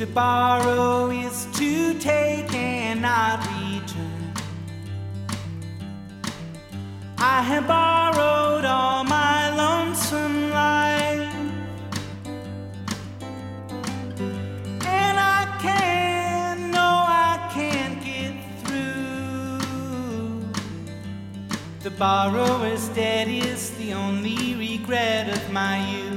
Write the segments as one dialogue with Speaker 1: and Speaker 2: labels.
Speaker 1: To borrow is to take and not return. I have borrowed all my lonesome life. And I can't, no, I can't get through. The borrower's debt is the only regret of my youth.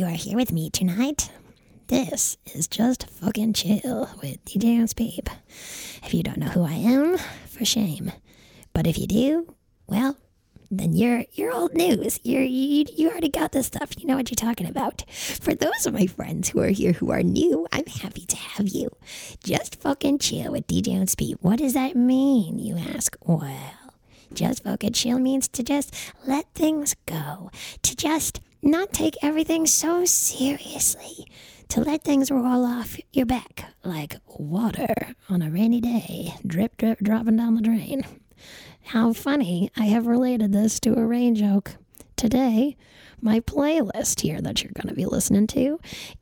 Speaker 1: You
Speaker 2: are here with me tonight. This is just fucking chill with DJ Peep. If you don't know who I am, for shame. But if you do, well, then you're you're old news. You're you, you already got this stuff. You know what you're talking about. For those of my friends who are here who are new, I'm happy to have you. Just fucking chill with DJ Speed. What does that mean, you ask? Well, just fucking chill means to just let things go. To just not take everything so seriously. To let things roll off your back like water on a rainy day, drip, drip, dropping down the drain. How funny I have related this to a rain joke. today, my playlist here that you're going to be listening to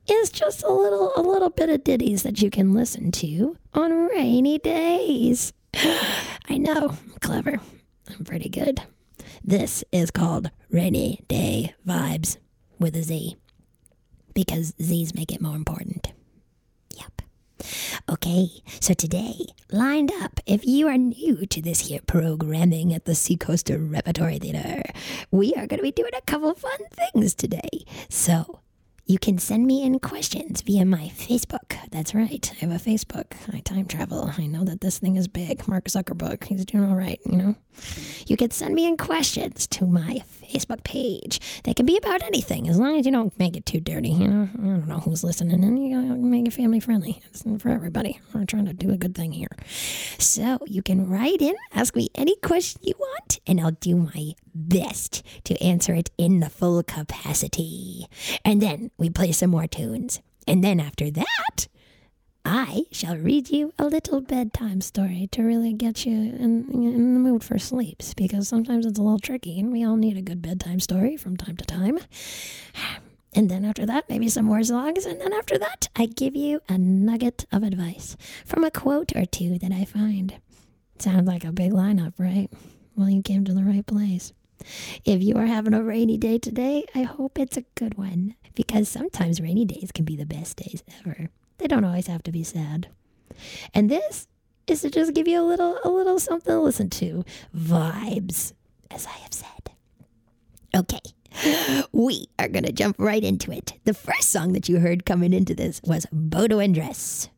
Speaker 2: is just a little a little bit of ditties that you can listen to on rainy days. I know, clever. I'm pretty good. This is called Rainy Day Vibes with a Z because Z's make it more important. Yep. Okay, so today, lined up, if you are new to this here programming at the Seacoast Repertory Theater, we are going to be doing a couple fun things today. So, you can send me in questions via my Facebook. That's right, I have a Facebook. I time travel. I know that this thing is big. Mark Zuckerberg, he's doing all right, you know? You can send me in questions to my Facebook page. They can be about anything, as long as you don't make it too dirty, you know? I don't know who's listening, and you gotta make it family friendly. It's for everybody. We're trying to do a good thing here. So you can write in, ask me any question you want, and I'll do my best to answer it in the full capacity. And then we play some more tunes. And then after that, I shall read you a little bedtime story to really get you in, in the mood for sleeps because sometimes it's a little tricky and we all need a good bedtime story from time to time. And then after that, maybe some more songs. And then after that, I give you a nugget of advice from a quote or two that I find. Sounds like a big lineup, right? Well, you came to the right place. If you are having a rainy day today, I hope it's a good one because sometimes rainy days can be the best days ever. They don't always have to be sad. And this is to just give you a little a little something to listen to. Vibes, as I have said. Okay. We are going to jump right into it. The first song that you heard coming into this was Bedouin Dress.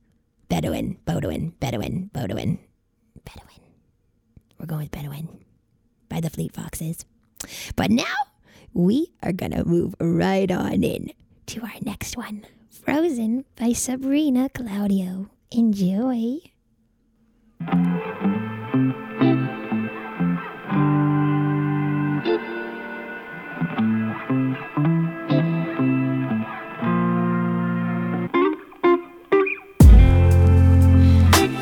Speaker 2: Bedouin, Bedouin, Bedouin, Bedouin, Bedouin. We're going with Bedouin by the Fleet Foxes. But now we are going to move right on in to our next one Frozen by Sabrina Claudio. Enjoy.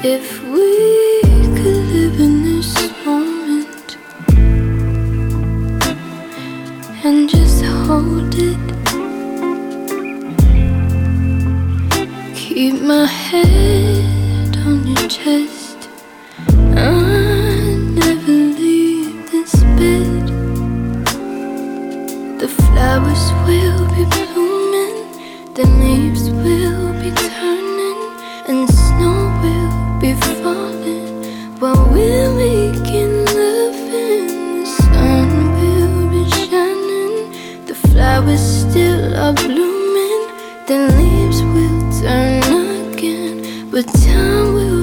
Speaker 3: If we keep my head on your chest. I never leave this bed. The flowers will be blooming, the leaves will be turning, and snow will be falling while we're making love. And the sun will be shining, the flowers still are blooming, the leaves but time will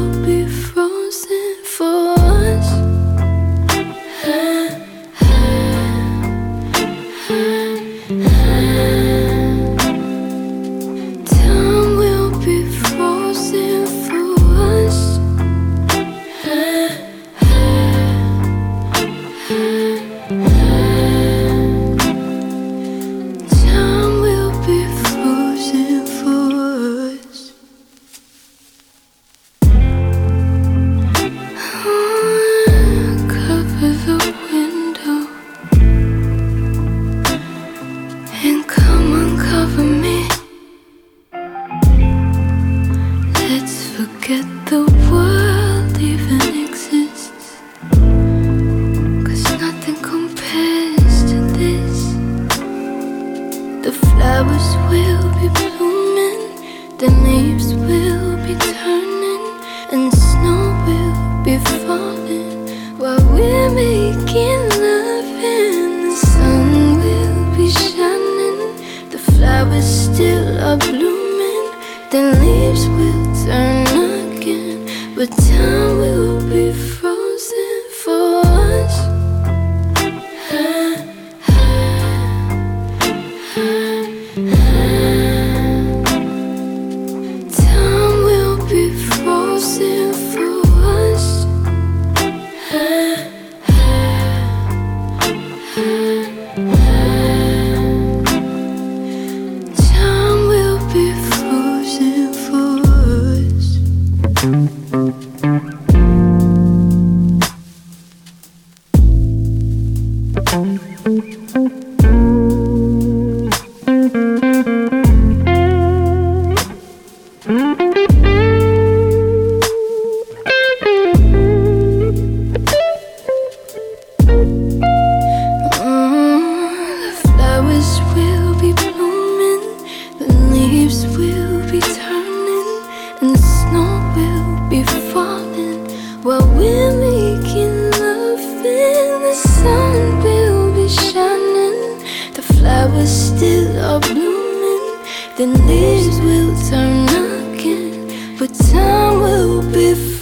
Speaker 4: then leaves will turn again. But time will be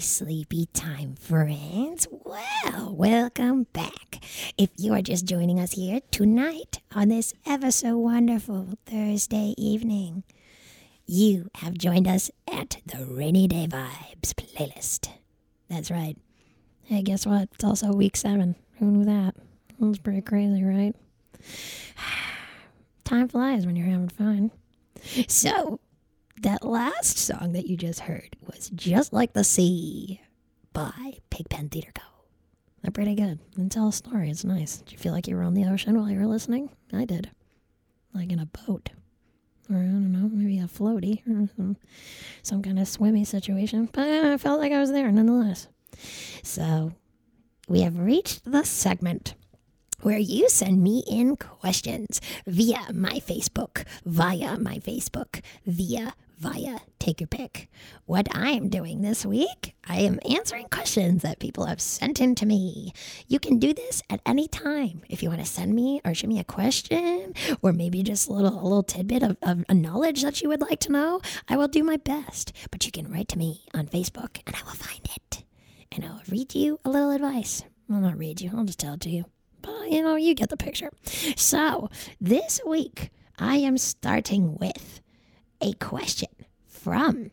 Speaker 2: sleepy time friends. Well, welcome back. If you are just joining us here tonight on this ever so wonderful Thursday evening, you have joined us at the Rainy Day Vibes playlist. That's right. Hey, guess what? It's also week seven. Who knew that? That's pretty crazy, right? Time flies when you're having fun. So, that last song that you just heard was Just Like the Sea by Pigpen Theater Co. They're pretty good. And tell a story. It's nice. Did you feel like you were on the ocean while you were listening? I did. Like in a boat. Or I don't know, maybe a floaty or some, some kind of swimmy situation. But I felt like I was there nonetheless. So we have reached the segment where you send me in questions via my Facebook, via my Facebook, via via take your pick. What I am doing this week, I am answering questions that people have sent in to me. You can do this at any time. If you want to send me or shoot me a question, or maybe just a little a little tidbit of, of a knowledge that you would like to know, I will do my best. But you can write to me on Facebook and I will find it. And I'll read you a little advice I'll not read you. I'll just tell it to you. But you know, you get the picture. So this week, I am starting with a question from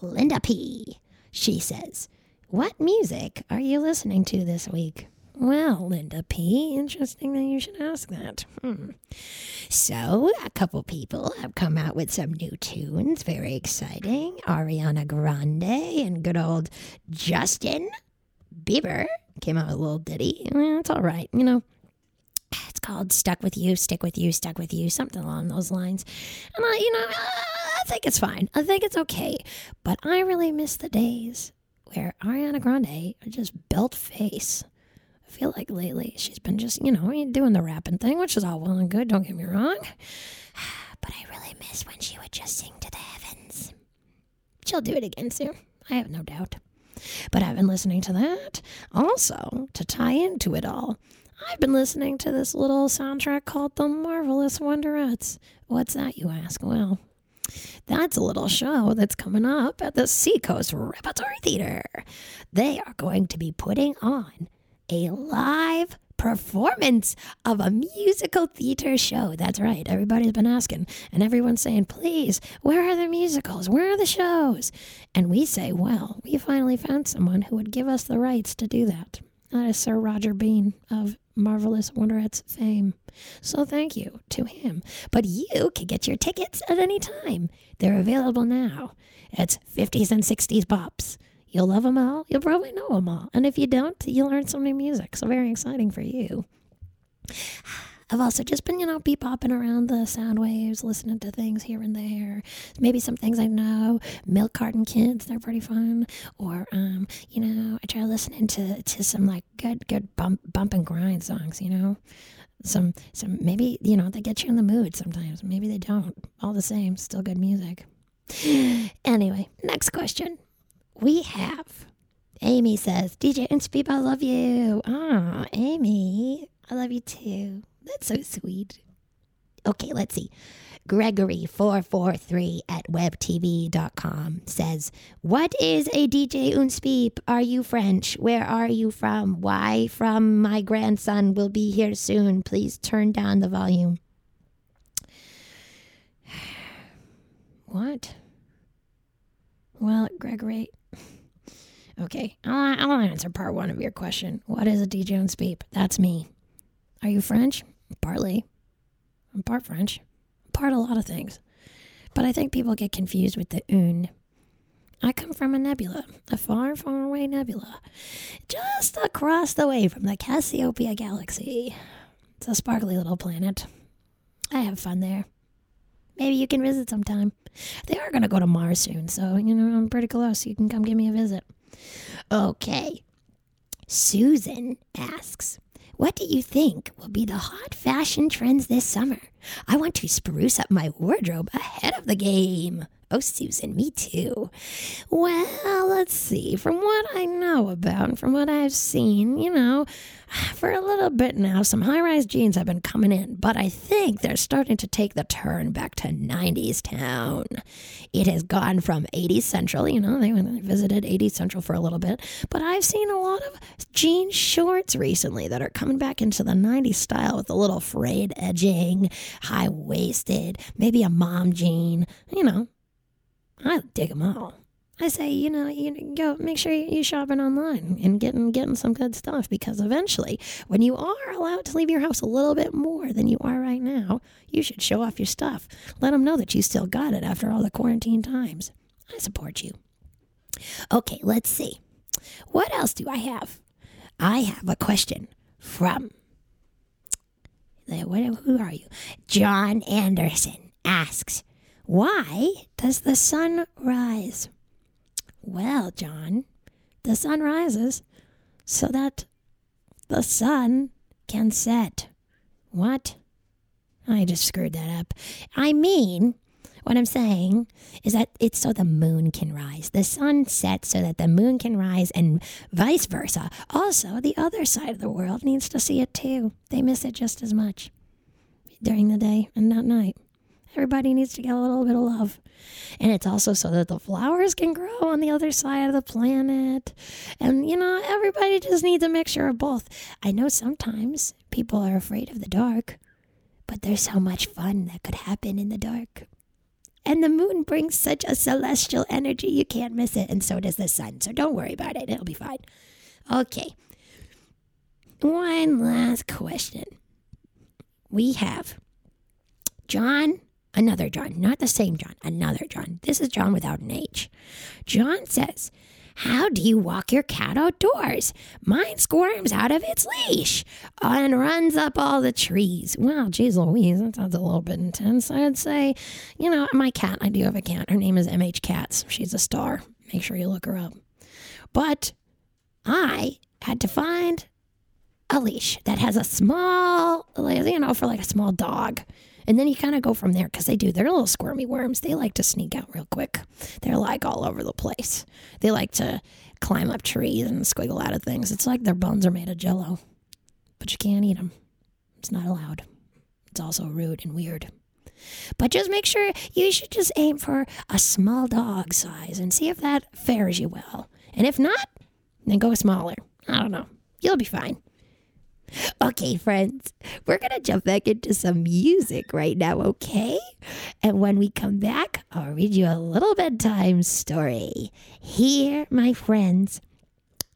Speaker 2: Linda P. She says, What music are you listening to this week? Well, Linda P., interesting that you should ask that. Hmm. So, a couple people have come out with some new tunes. Very exciting. Ariana Grande and good old Justin Bieber came out with a little ditty. Eh, It's all right, you know. It's called Stuck With You, Stick With You, Stuck With You, something along those lines. And I, you know, I think it's fine. I think it's okay. But I really miss the days where Ariana Grande just built face. I feel like lately she's been just, you know, doing the rapping thing, which is all well and good, don't get me wrong. But I really miss when she would just sing to the heavens. She'll do it again soon. I have no doubt. But I've been listening to that. Also, to tie into it all, I've been listening to this little soundtrack called The Marvelous Wonderettes. What's that, you ask? Well, that's a little show that's coming up at the Seacoast Repertory Theater. They are going to be putting on a live performance of a musical theater show. That's right. Everybody's been asking, and everyone's saying, please, where are the musicals? Where are the shows? And we say, well, we finally found someone who would give us the rights to do that. That is Sir Roger Bean of Marvelous Wonderettes fame. So thank you to him. But you can get your tickets at any time. They're available now. It's 50s and 60s bops. You'll love them all. You'll probably know them all. And if you don't, you'll learn some new music. So very exciting for you. I've also just been, you know, be popping around the sound waves, listening to things here and there. Maybe some things I know. Milk Carton Kids, they're pretty fun. Or, um, you know, I try listening to, to some like good, good bump, bump and grind songs, you know. Some, some, maybe, you know, they get you in the mood sometimes. Maybe they don't. All the same, still good music. Anyway, next question. We have Amy says, DJ Inspeep, I love you. Ah, Amy, I love you too. That's so sweet. Okay, let's see. Gregory443 at webtv.com says, What is a DJ Unspeep? Are you French? Where are you from? Why from? My grandson will be here soon. Please turn down the volume. What? Well, Gregory, Okay, I'll, I'll answer part one of your question. What is a DJ beep? That's me. Are you French? Partly. I'm part French. Part a lot of things. But I think people get confused with the un. I come from a nebula, a far, far away nebula, just across the way from the Cassiopeia galaxy. It's a sparkly little planet. I have fun there. Maybe you can visit sometime. They are going to go to Mars soon, so, you know, I'm pretty close. You can come give me a visit. Okay. Susan asks, What do you think will be the hot fashion trends this summer? I want to spruce up my wardrobe ahead of the game. Oh, Susan, me too. Well, let's see. From what I know about and from what I've seen, you know, for a little bit now, some high rise jeans have been coming in, but I think they're starting to take the turn back to 90s town. It has gone from 80s Central, you know, they visited 80s Central for a little bit, but I've seen a lot of jean shorts recently that are coming back into the 90s style with a little frayed edging, high waisted, maybe a mom jean, you know. I dig them all. I say, you know, you go make sure you're shopping online and getting getting some good stuff because eventually, when you are allowed to leave your house a little bit more than you are right now, you should show off your stuff. Let them know that you still got it after all the quarantine times. I support you. Okay, let's see. What else do I have? I have a question from. Who are you? John Anderson asks, Why does the sun rise? Well, John, the sun rises so that the sun can set. What? I just screwed that up. I mean, what I'm saying is that it's so the moon can rise. The sun sets so that the moon can rise, and vice versa. Also, the other side of the world needs to see it too. They miss it just as much during the day and at night. Everybody needs to get a little bit of love. And it's also so that the flowers can grow on the other side of the planet. And, you know, everybody just needs a mixture of both. I know sometimes people are afraid of the dark, but there's so much fun that could happen in the dark. And the moon brings such a celestial energy, you can't miss it. And so does the sun. So don't worry about it, it'll be fine. Okay. One last question. We have John, another John, not the same John, another John. This is John without an H. John says, How do you walk your cat outdoors? Mine squirms out of its leash and runs up all the trees. Well, geez Louise, that sounds a little bit intense. I'd say, you know, my cat, I do have a cat. Her name is MH Cats. She's a star. Make sure you look her up. But I had to find a leash that has a small, you know, for like a small dog. And then you kind of go from there because they do. They're little squirmy worms. They like to sneak out real quick. They're like all over the place. They like to climb up trees and squiggle out of things. It's like their bones are made of jello, but you can't eat them. It's not allowed. It's also rude and weird. But just make sure you should just aim for a small dog size and see if that fares you well. And if not, then go smaller. I don't know. You'll be fine. Okay, friends, we're going to jump back into some music right now, okay? And when we come back, I'll read you a little bedtime story. Here, my friends,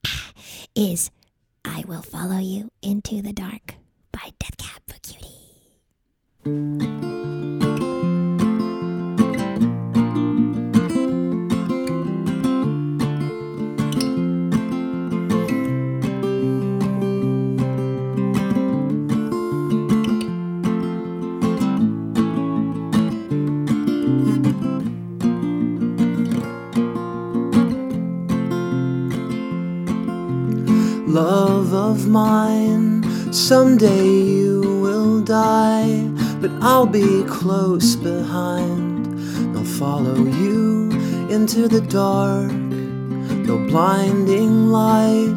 Speaker 2: is I Will Follow You Into the Dark by Death Cab for Cutie.
Speaker 5: Love of mine, someday you will die, but I'll be close behind. I'll follow you into the dark, no blinding light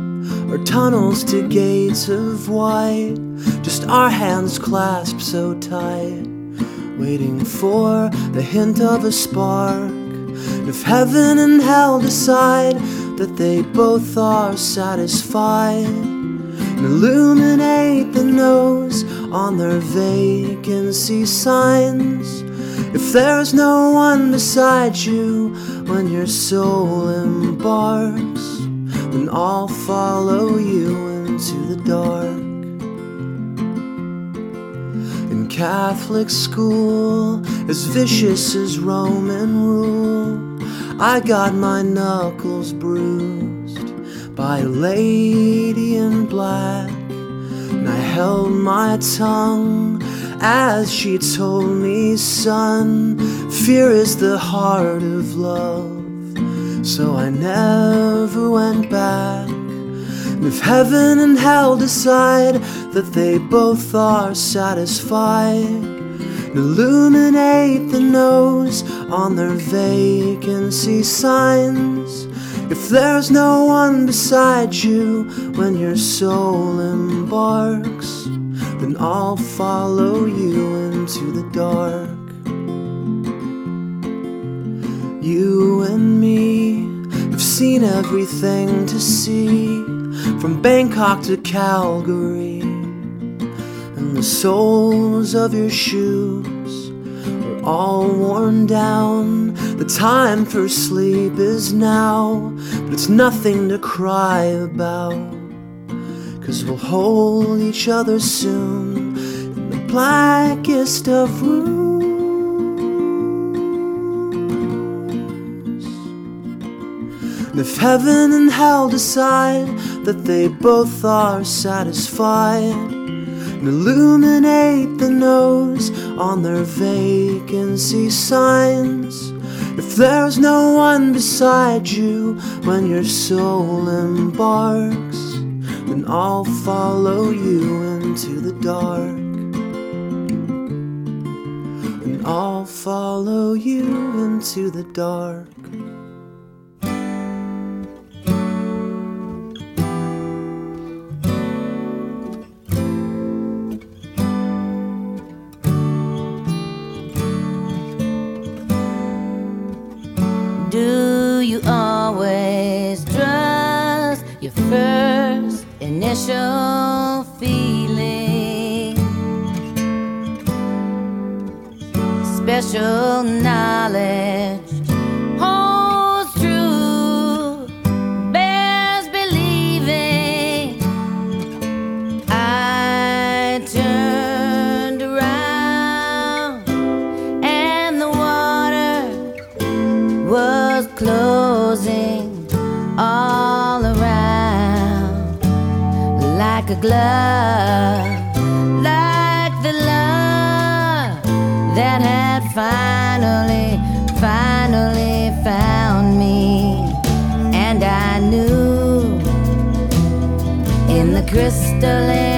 Speaker 5: or tunnels to gates of white, just our hands clasped so tight, waiting for the hint of a spark. If heaven and hell decide that they both are satisfied, and illuminate the nose on their vacancy signs. If there's no one beside you when your soul embarks, then I'll follow you into the dark. In Catholic school, as vicious as Roman rule, I got my knuckles bruised by a lady in black. And I held my tongue as she told me, son, fear is the heart of love. So I never went back. If heaven and hell decide that they both are satisfied, illuminate the nose on their vacancy signs. If there's no one beside you when your soul embarks, then I'll follow you into the dark. You and me have seen everything to see, from Bangkok to Calgary the soles of your shoes are all worn down. The time for sleep is now, but it's nothing to cry about. Cause we'll hold each other soon in the blackest of rooms. And if heaven and hell decide that they both are satisfied, and illuminate the nose on their vacancy signs. If there's no one beside you when your soul embarks, then I'll follow you into the dark. And I'll follow you into the dark.
Speaker 6: always trust your first initial feeling. Special knowledge. glove like the love that had finally, finally found me. And I knew in the crystalline.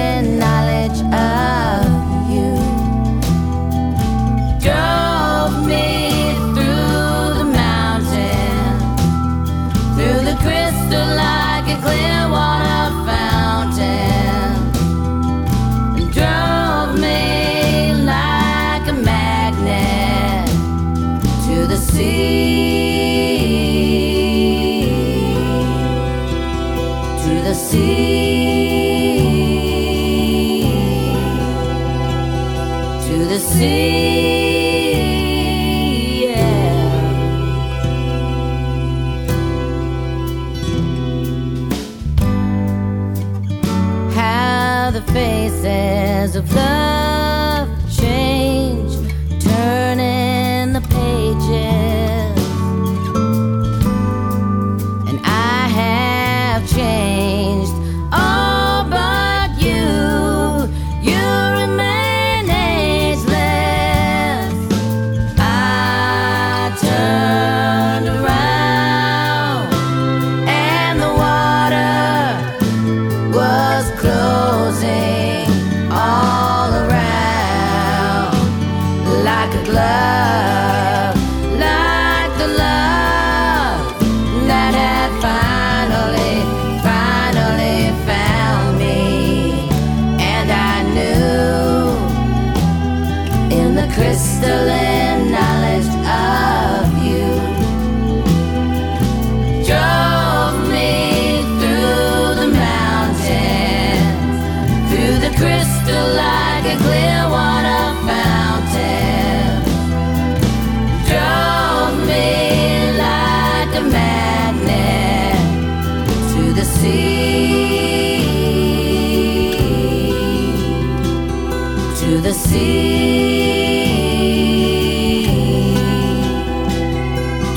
Speaker 6: to the sea,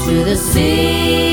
Speaker 6: to the sea.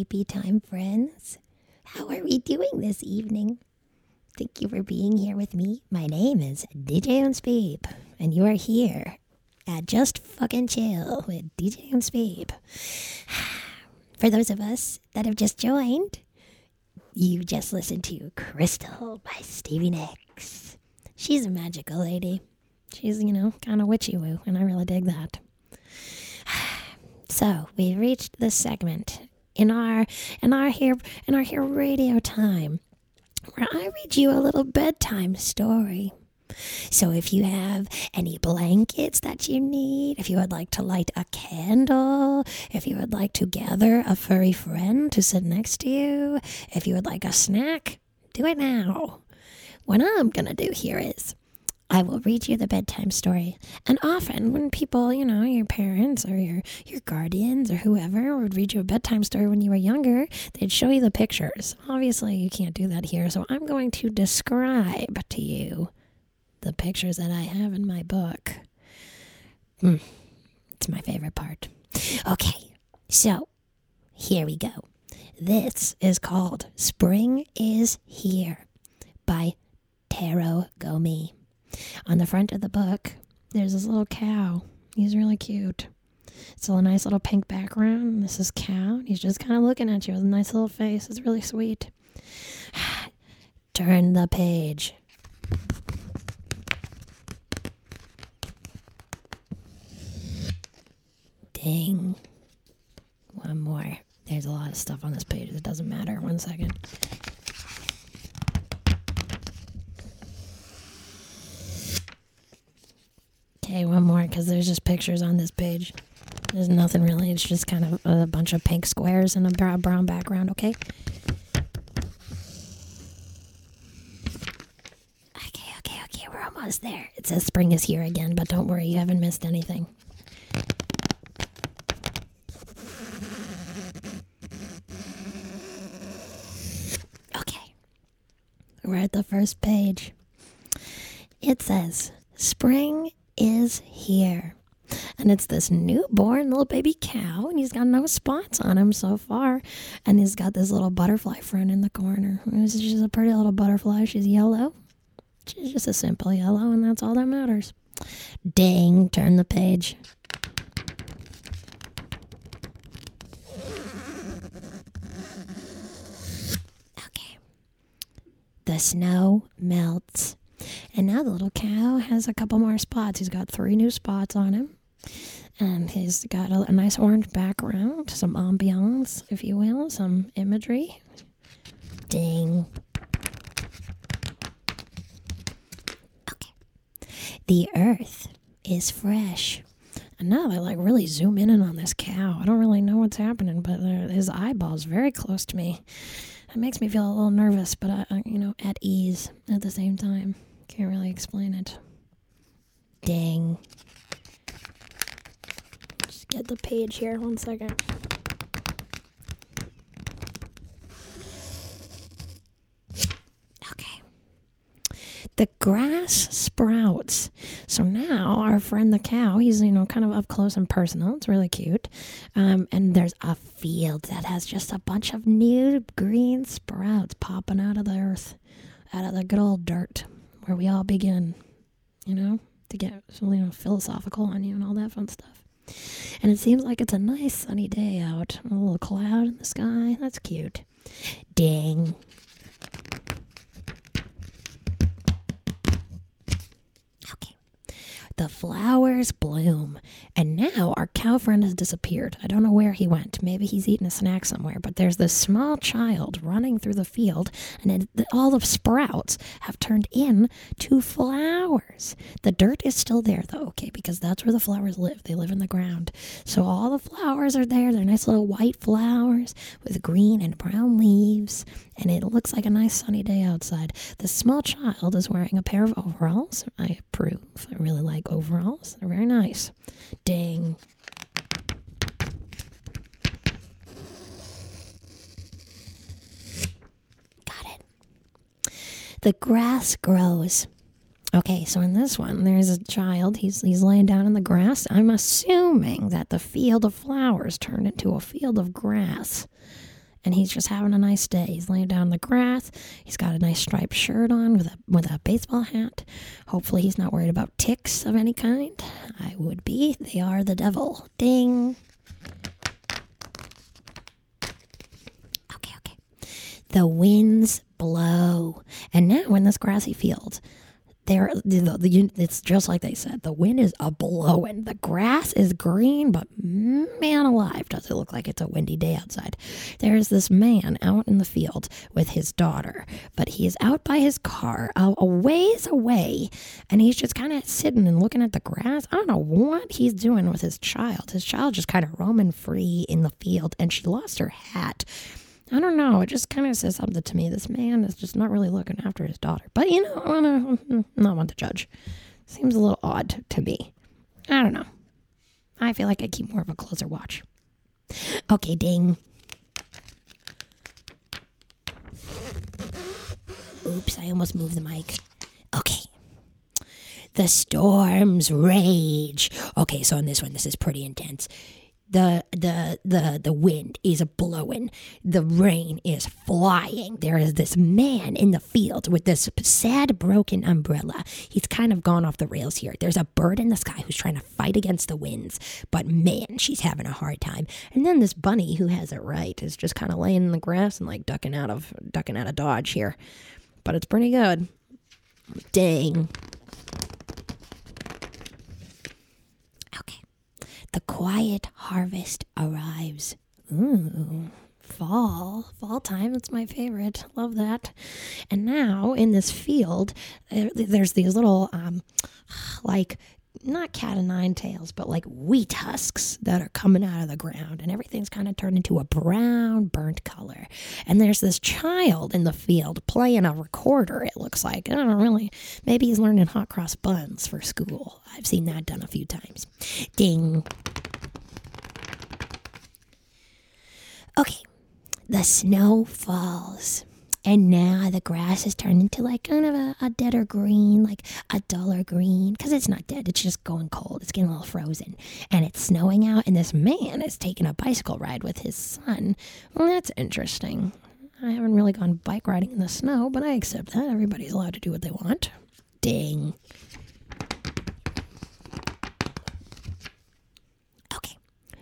Speaker 2: Sleepy time friends. How are we doing this evening? Thank you for being here with me. My name is DJ Unspeep, and you are here at Just Fucking Chill with DJ Unspeep. For those of us that have just joined, you just listened to Crystal by Stevie Nicks. She's a magical lady. She's, you know, kind of witchy woo, and I really dig that. So we've reached this segment in our in our here in our here radio time where I read you a little bedtime story. So if you have any blankets that you need, if you would like to light a candle, if you would like to gather a furry friend to sit next to you, if you would like a snack, do it now. What I'm gonna do here is I will read you the bedtime story. And often when people, you know, your parents or your your guardians or whoever would read you a bedtime story when you were younger, they'd show you the pictures. Obviously, you can't do that here, so I'm going to describe to you the pictures that I have in my book. Mm, it's my favorite part. Okay, so here we go. This is called Spring is Here by Taro Gomi. On the front of the book, there's this little cow. He's really cute. It's a nice little pink background. This is cow. He's just kind of looking at you with a nice little face. It's really sweet. Turn the page. Ding. One more. There's a lot of stuff on this page. It doesn't matter. One second. Okay, one more because there's just pictures on this page. There's nothing really. It's just kind of a bunch of pink squares and a brown background, okay? Okay, okay, okay. We're almost there. It says spring is here again, but don't worry, you haven't missed anything. Okay. We're at the first page. It says, Spring is here. And it's this newborn little baby cow, and he's got no spots on him so far. And he's got this little butterfly friend in the corner. Just a pretty little butterfly. She's yellow. She's just a simple yellow, and that's all that matters. Dang, turn the page. Okay. The snow melts. And now the little cow has a couple more spots. He's got three new spots on him. And he's got a, a nice orange background, some ambiance, if you will, some imagery. Ding. Okay. The earth is fresh. And now they like really zoom in on this cow. I don't really know what's happening, but his eyeball's very close to me. It makes me feel a little nervous, but uh, you know, at ease at the same time. Can't really explain it. Dang. Just get the page here. One second. Okay. The grass sprouts. So now our friend the cow, he's, you know, kind of up close and personal. It's really cute. Um, and there's a field that has just a bunch of new green sprouts popping out of the earth, out of the good old dirt where we all begin, you know, to get you know philosophical on you and all that fun stuff. And it seems like it's a nice sunny day out. A little cloud in the sky. That's cute. Ding. The flowers bloom. And now our cow friend has disappeared. I don't know where he went. Maybe he's eating a snack somewhere. But there's this small child running through the field, and all the sprouts have turned in to flowers. The dirt is still there, though, okay, because that's where the flowers live. They live in the ground. So all the flowers are there. They're nice little white flowers with green and brown leaves. And it looks like a nice sunny day outside. The small child is wearing a pair of overalls. I approve. I really like overalls. They're very nice. Ding. Got it. The grass grows. Okay, so in this one, there's a child. He's he's laying down in the grass. I'm assuming that the field of flowers turned into a field of grass. And he's just having a nice day. He's laying down in the grass. He's got a nice striped shirt on with a with a baseball hat. Hopefully he's not worried about ticks of any kind. I would be. They are the devil. Ding. Okay, okay. The winds blow. And now in this grassy field, there the, the, it's just like they said the wind is a blowing the grass is green but man alive does it look like it's a windy day outside. There is this man out in the field with his daughter but he is out by his car a, a ways away and he's just kind of sitting and looking at the grass. I don't know what he's doing with his child. His child just kind of roaming free in the field and she lost her hat I don't know. It just kind of says something to me. This man is just not really looking after his daughter. But you know, I'm mm, not, I'm not one to judge. Seems a little odd to me. I don't know. I feel like I keep more of a closer watch. Okay, ding. Oops, I almost moved the mic. Okay. The storms rage. Okay, so on this one, this is pretty intense the the the the wind is blowing. The rain is flying. There is this man in the field with this sad broken umbrella. He's kind of gone off the rails here. There's a bird in the sky who's trying to fight against the winds but man she's having a hard time. And then this bunny who has it right is just kind of laying in the grass and like ducking out of ducking out of dodge here. But it's pretty good. Dang the quiet harvest arrives. Ooh, fall, fall time. It's my favorite. Love that. And now in this field, there's these little, um, like not cat o' nine tails, but like wheat husks that are coming out of the ground, and everything's kind of turned into a brown, burnt color. And there's this child in the field playing a recorder, it looks like. I don't really. Maybe he's learning hot cross buns for school. I've seen that done a few times. Ding. Okay, the snow falls. And now the grass has turned into like kind of a, a deader green, like a duller green, because it's not dead. It's just going cold. It's getting a little frozen. And it's snowing out, and this man is taking a bicycle ride with his son. Well, that's interesting. I haven't really gone bike riding in the snow, but I accept that. Everybody's allowed to do what they want. Ding. Okay.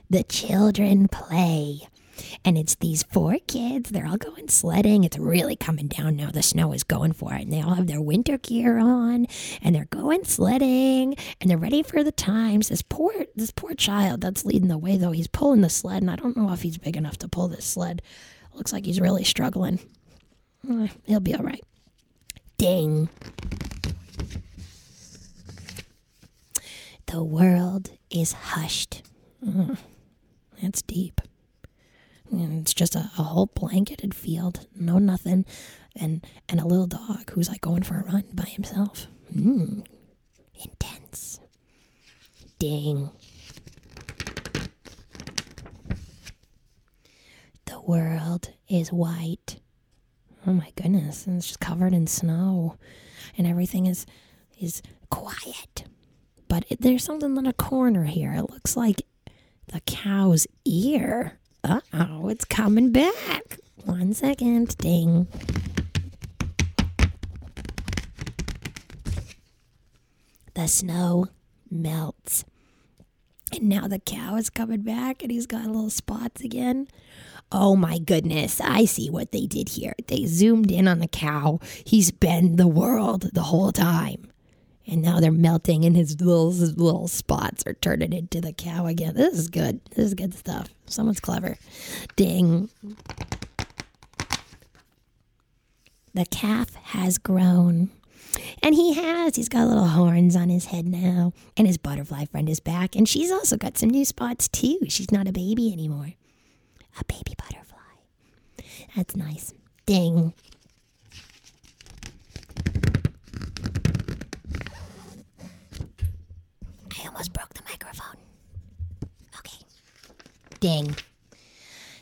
Speaker 2: The children play. And it's these four kids. They're all going sledding. It's really coming down now. The snow is going for it. And they all have their winter gear on and they're going sledding and they're ready for the times. This poor this poor child that's leading the way though, he's pulling the sled and I don't know if he's big enough to pull this sled. Looks like he's really struggling. Uh, he'll be all right. Ding. The world is hushed. Mm, that's deep. And it's just a, a whole blanketed field, no nothing, and and a little dog who's like going for a run by himself. Mm, intense. Ding. The world is white. Oh my goodness, and it's just covered in snow, and everything is is quiet. But it, there's something in a corner here. It looks like the cow's ear. Uh oh, it's coming back. One second. Ding. The snow melts. And now the cow is coming back and he's got little spots again. Oh my goodness, I see what they did here. They zoomed in on the cow. He's been the world the whole time. And now they're melting and his little, his little spots are turning into the cow again. This is good. This is good stuff. Someone's clever. Ding. The calf has grown. And he has. He's got little horns on his head now. And his butterfly friend is back. And she's also got some new spots too. She's not a baby anymore. A baby butterfly. That's nice. Ding. I almost broke the microphone. Okay. Ding.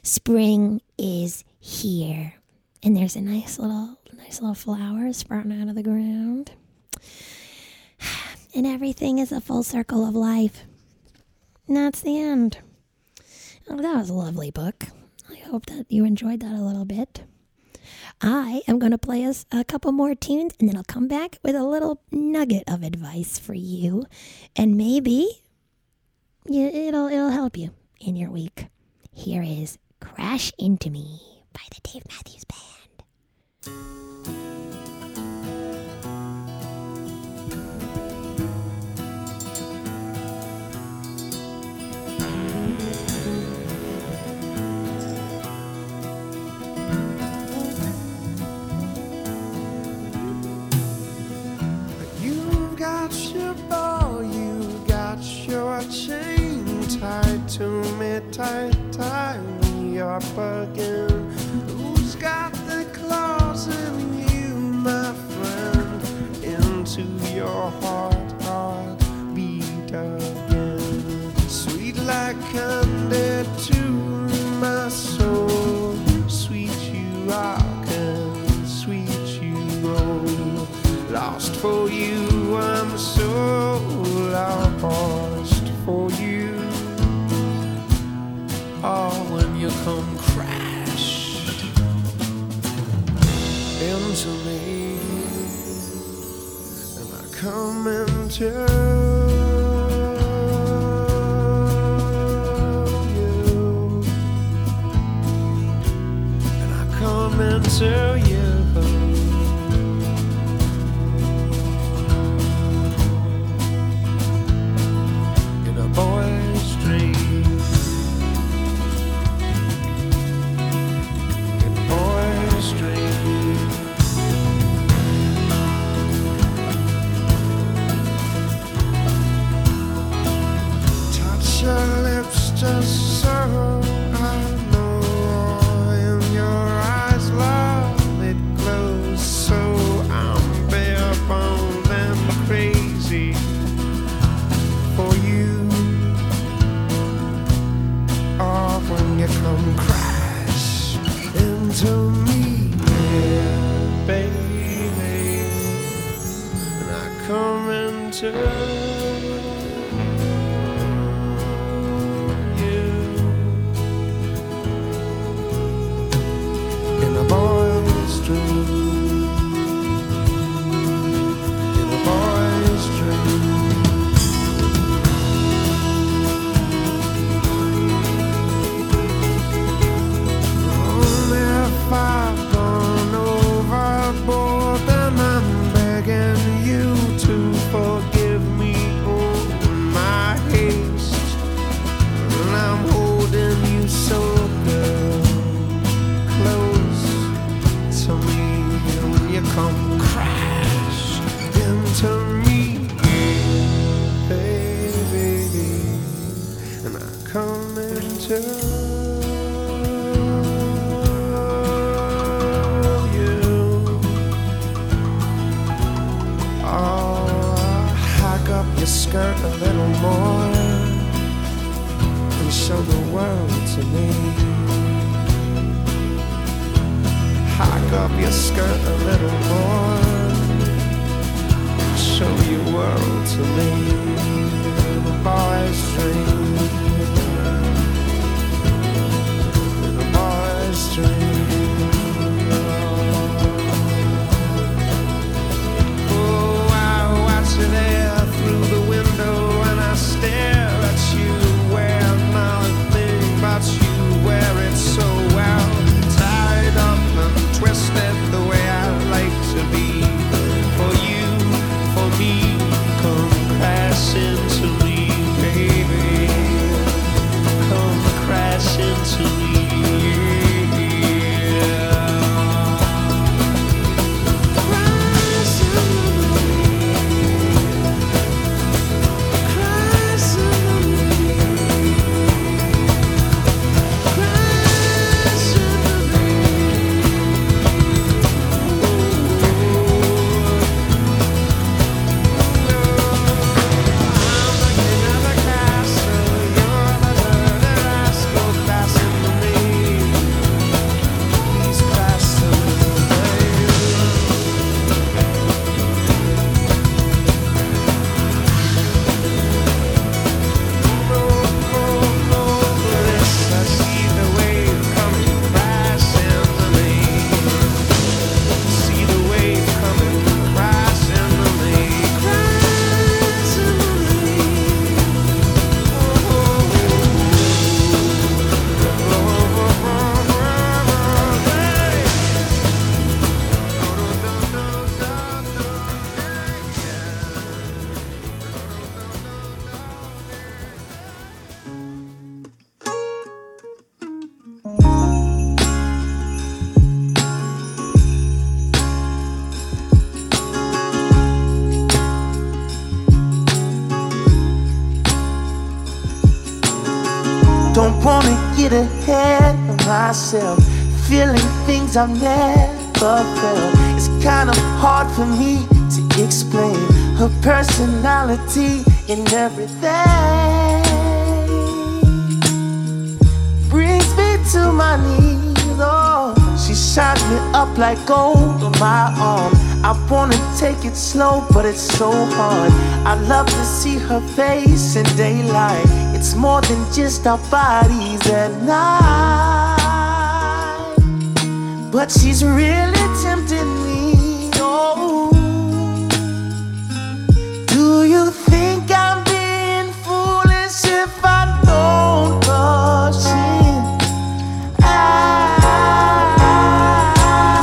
Speaker 2: Spring is here. And there's a nice little nice little flower sprouting out of the ground. and everything is a full circle of life. And that's the end. Oh, that was a lovely book. I hope that you enjoyed that a little bit. I am going to play us a couple more tunes and then I'll come back with a little nugget of advice for you. And maybe it'll, it'll help you in your week. Here is Crash Into Me by the Dave Matthews Band.
Speaker 7: Ball, you got your chain tied to me, tight, tie me up again. Who's got the claws in you, my friend? Into your heart, heart beat again. Sweet like candy to my soul. Sweet you rock and sweet you roll. Lost for you, lost for you. Oh, when you come crash into me, and I come into you, and I come into your skirt a little more and show the world to me. Hike up your skirt a little more, and show your world to me. The boy's dream. The boy's dream.
Speaker 8: I've never felt. It's kind of hard for me to explain her personality and everything. Brings me to my knees. Oh, she shines me up like gold on my arm. I wanna take it slow, but it's so hard. I love to see her face in daylight. It's more than just our bodies at night. But she's really tempting me. Oh, do you think I'm being foolish if I don't rush in? I'm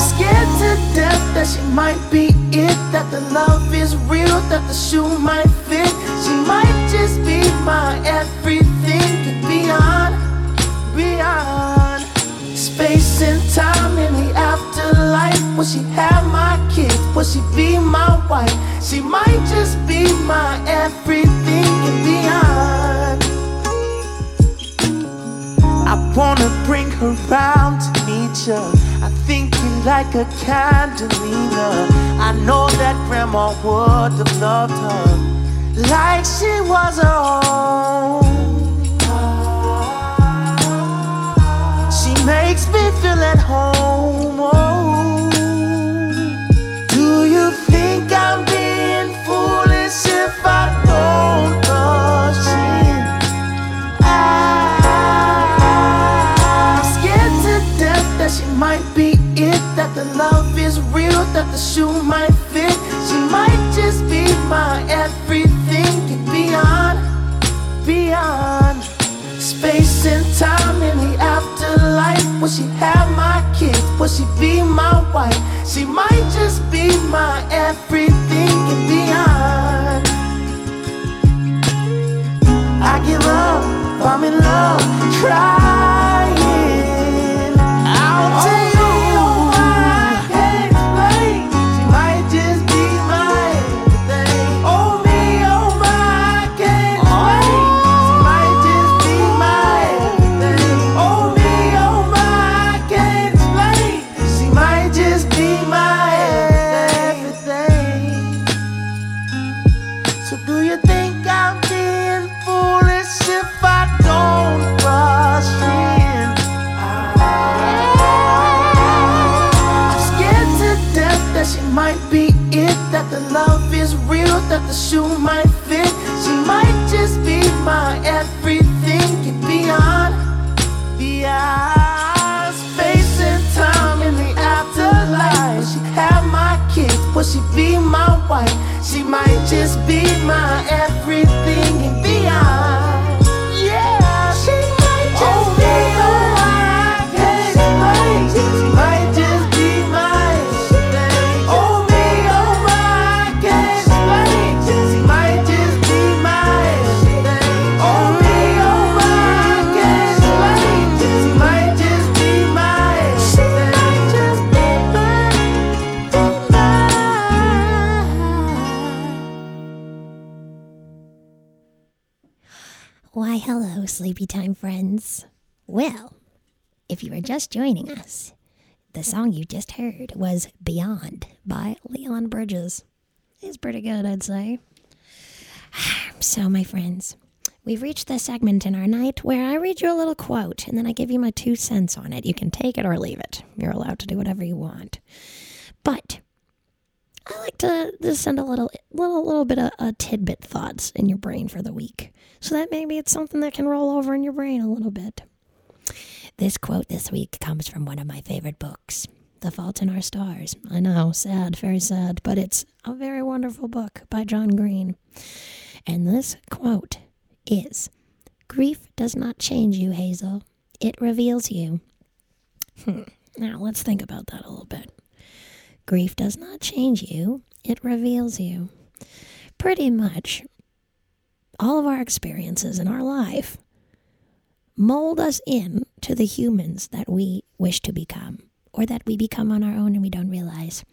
Speaker 8: scared to death that she might be it, that the love is real, that the shoe might fit. She might just be my everything beyond, beyond space and time. Will she have my kids? Will she be my wife? She might just be my everything and beyond. I wanna bring her round to meet ya. I think you like a candelina. I know that grandma would have loved her like she was her own. She makes me feel at home. Oh. Will she have my kids? Will she be my wife? She might just be my everything and beyond. I give up, I'm in love, crying. My
Speaker 2: sleepy time friends. Well, if you are just joining us, the song you just heard was Beyond by Leon Bridges. It's pretty good, I'd say. So, my friends, we've reached the segment in our night where I read you a little quote and then I give you my two cents on it. You can take it or leave it. You're allowed to do whatever you want. But I like to just send a little, little, little bit of uh, tidbit thoughts in your brain for the week, so that maybe it's something that can roll over in your brain a little bit. This quote this week comes from one of my favorite books, The Fault in Our Stars. I know, sad, very sad, but it's a very wonderful book by John Green. And this quote is Grief does not change you, Hazel. It reveals you. Hmm. Now, let's think about that a little bit. Grief does not change you, it reveals you. Pretty much all of our experiences in our life mold us in to the humans that we wish to become or that we become on our own and we don't realize.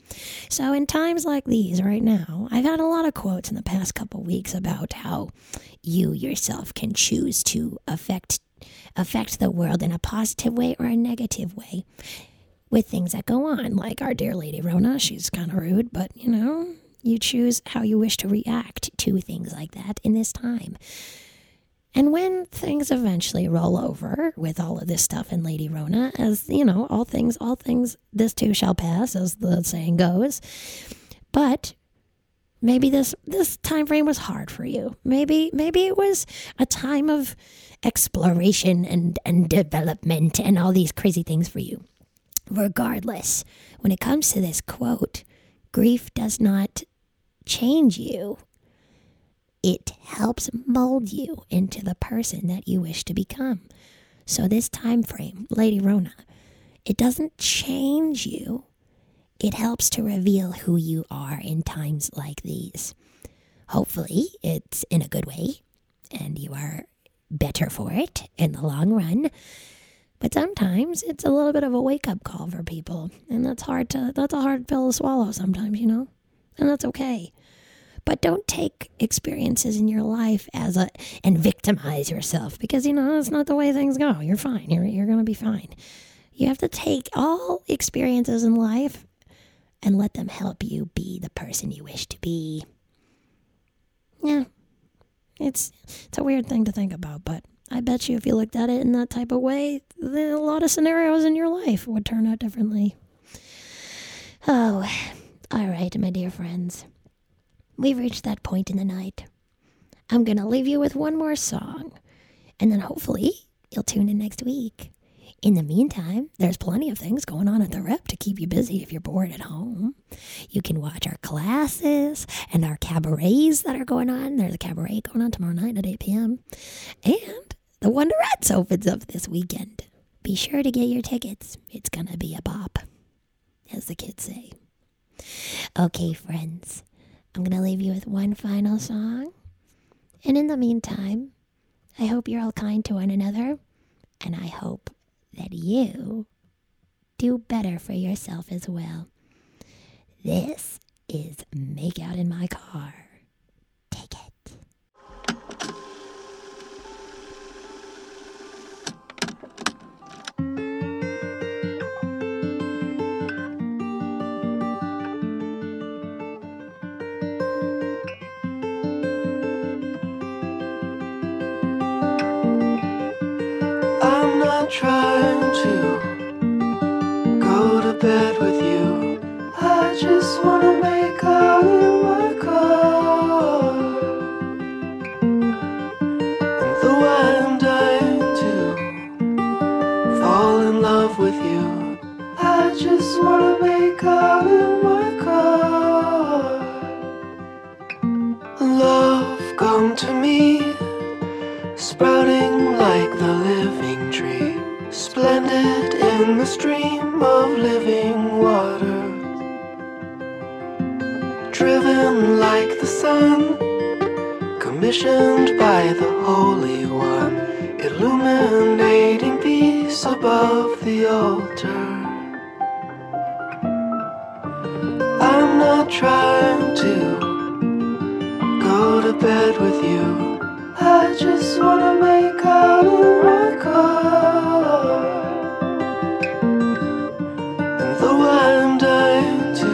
Speaker 2: So in times like these right now, I've had a lot of quotes in the past couple weeks about how you yourself can choose to affect affect the world in a positive way or a negative way with things that go on. Like our dear Lady Rona, she's kind of rude, but you know, you choose how you wish to react to things like that in this time. And when things eventually roll over with all of this stuff in Lady Rona, as you know, all things, all things, this too shall pass, as the saying goes. But maybe this this time frame was hard for you. Maybe maybe it was a time of exploration and and development and all these crazy things for you. Regardless, when it comes to this quote, grief does not change you it helps mold you into the person that you wish to become. So this time frame, Lady Rona, it doesn't change you. It helps to reveal who you are in times like these. Hopefully, it's in a good way and you are better for it in the long run. But sometimes it's a little bit of a wake up call for people, and that's hard to that's a hard pill to swallow sometimes, you know? And that's okay. But don't take experiences in your life as a and victimize yourself because you know that's not the way things go. You're fine. You're you're gonna be fine. You have to take all experiences in life and let them help you be the person you wish to be. Yeah. It's it's a weird thing to think about, but I bet you if you looked at it in that type of way, then a lot of scenarios in your life would turn out differently. Oh, all right, my dear friends. We've reached that point in the night. I'm going to leave you with one more song, and then hopefully you'll tune in next week. In the meantime, there's plenty of things going on at the rep to keep you busy if you're bored at home. You can watch our classes and our cabarets that are going on. There's a cabaret going on tomorrow night at 8 p.m. And the Wonderettes opens up this weekend. Be sure to get your tickets. It's to be a bop, as the kids say. Okay, friends. I'm to leave you with one final song. And in the meantime, I hope you're all kind to one another. And I hope that you do better for yourself as well. This is Make Out in My Car.
Speaker 9: Wanna make out in my car. Love, come to me sprouting like the living tree, splendid in the stream of living water, driven like the sun, commissioned by the Holy One, illuminating peace above the altar. Trying to go to bed with you. I just wanna make out my car. And though I'm dying to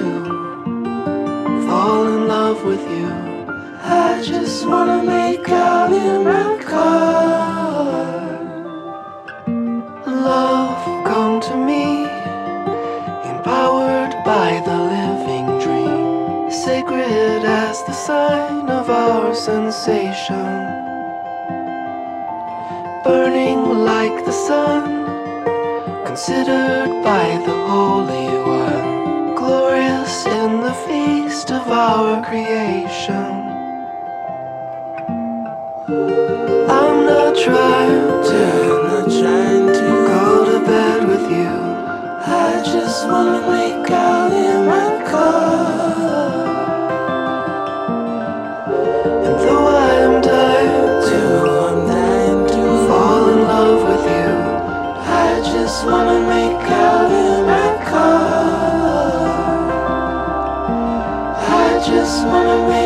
Speaker 9: fall in love with you, I just wanna make out in my sign of our sensation burning like the sun, considered by the Holy One, glorious in the feast of our creation. I'm not trying to, go to bed with you. I just wanna make out in my car. Just wanna make out in my car. I just wanna make.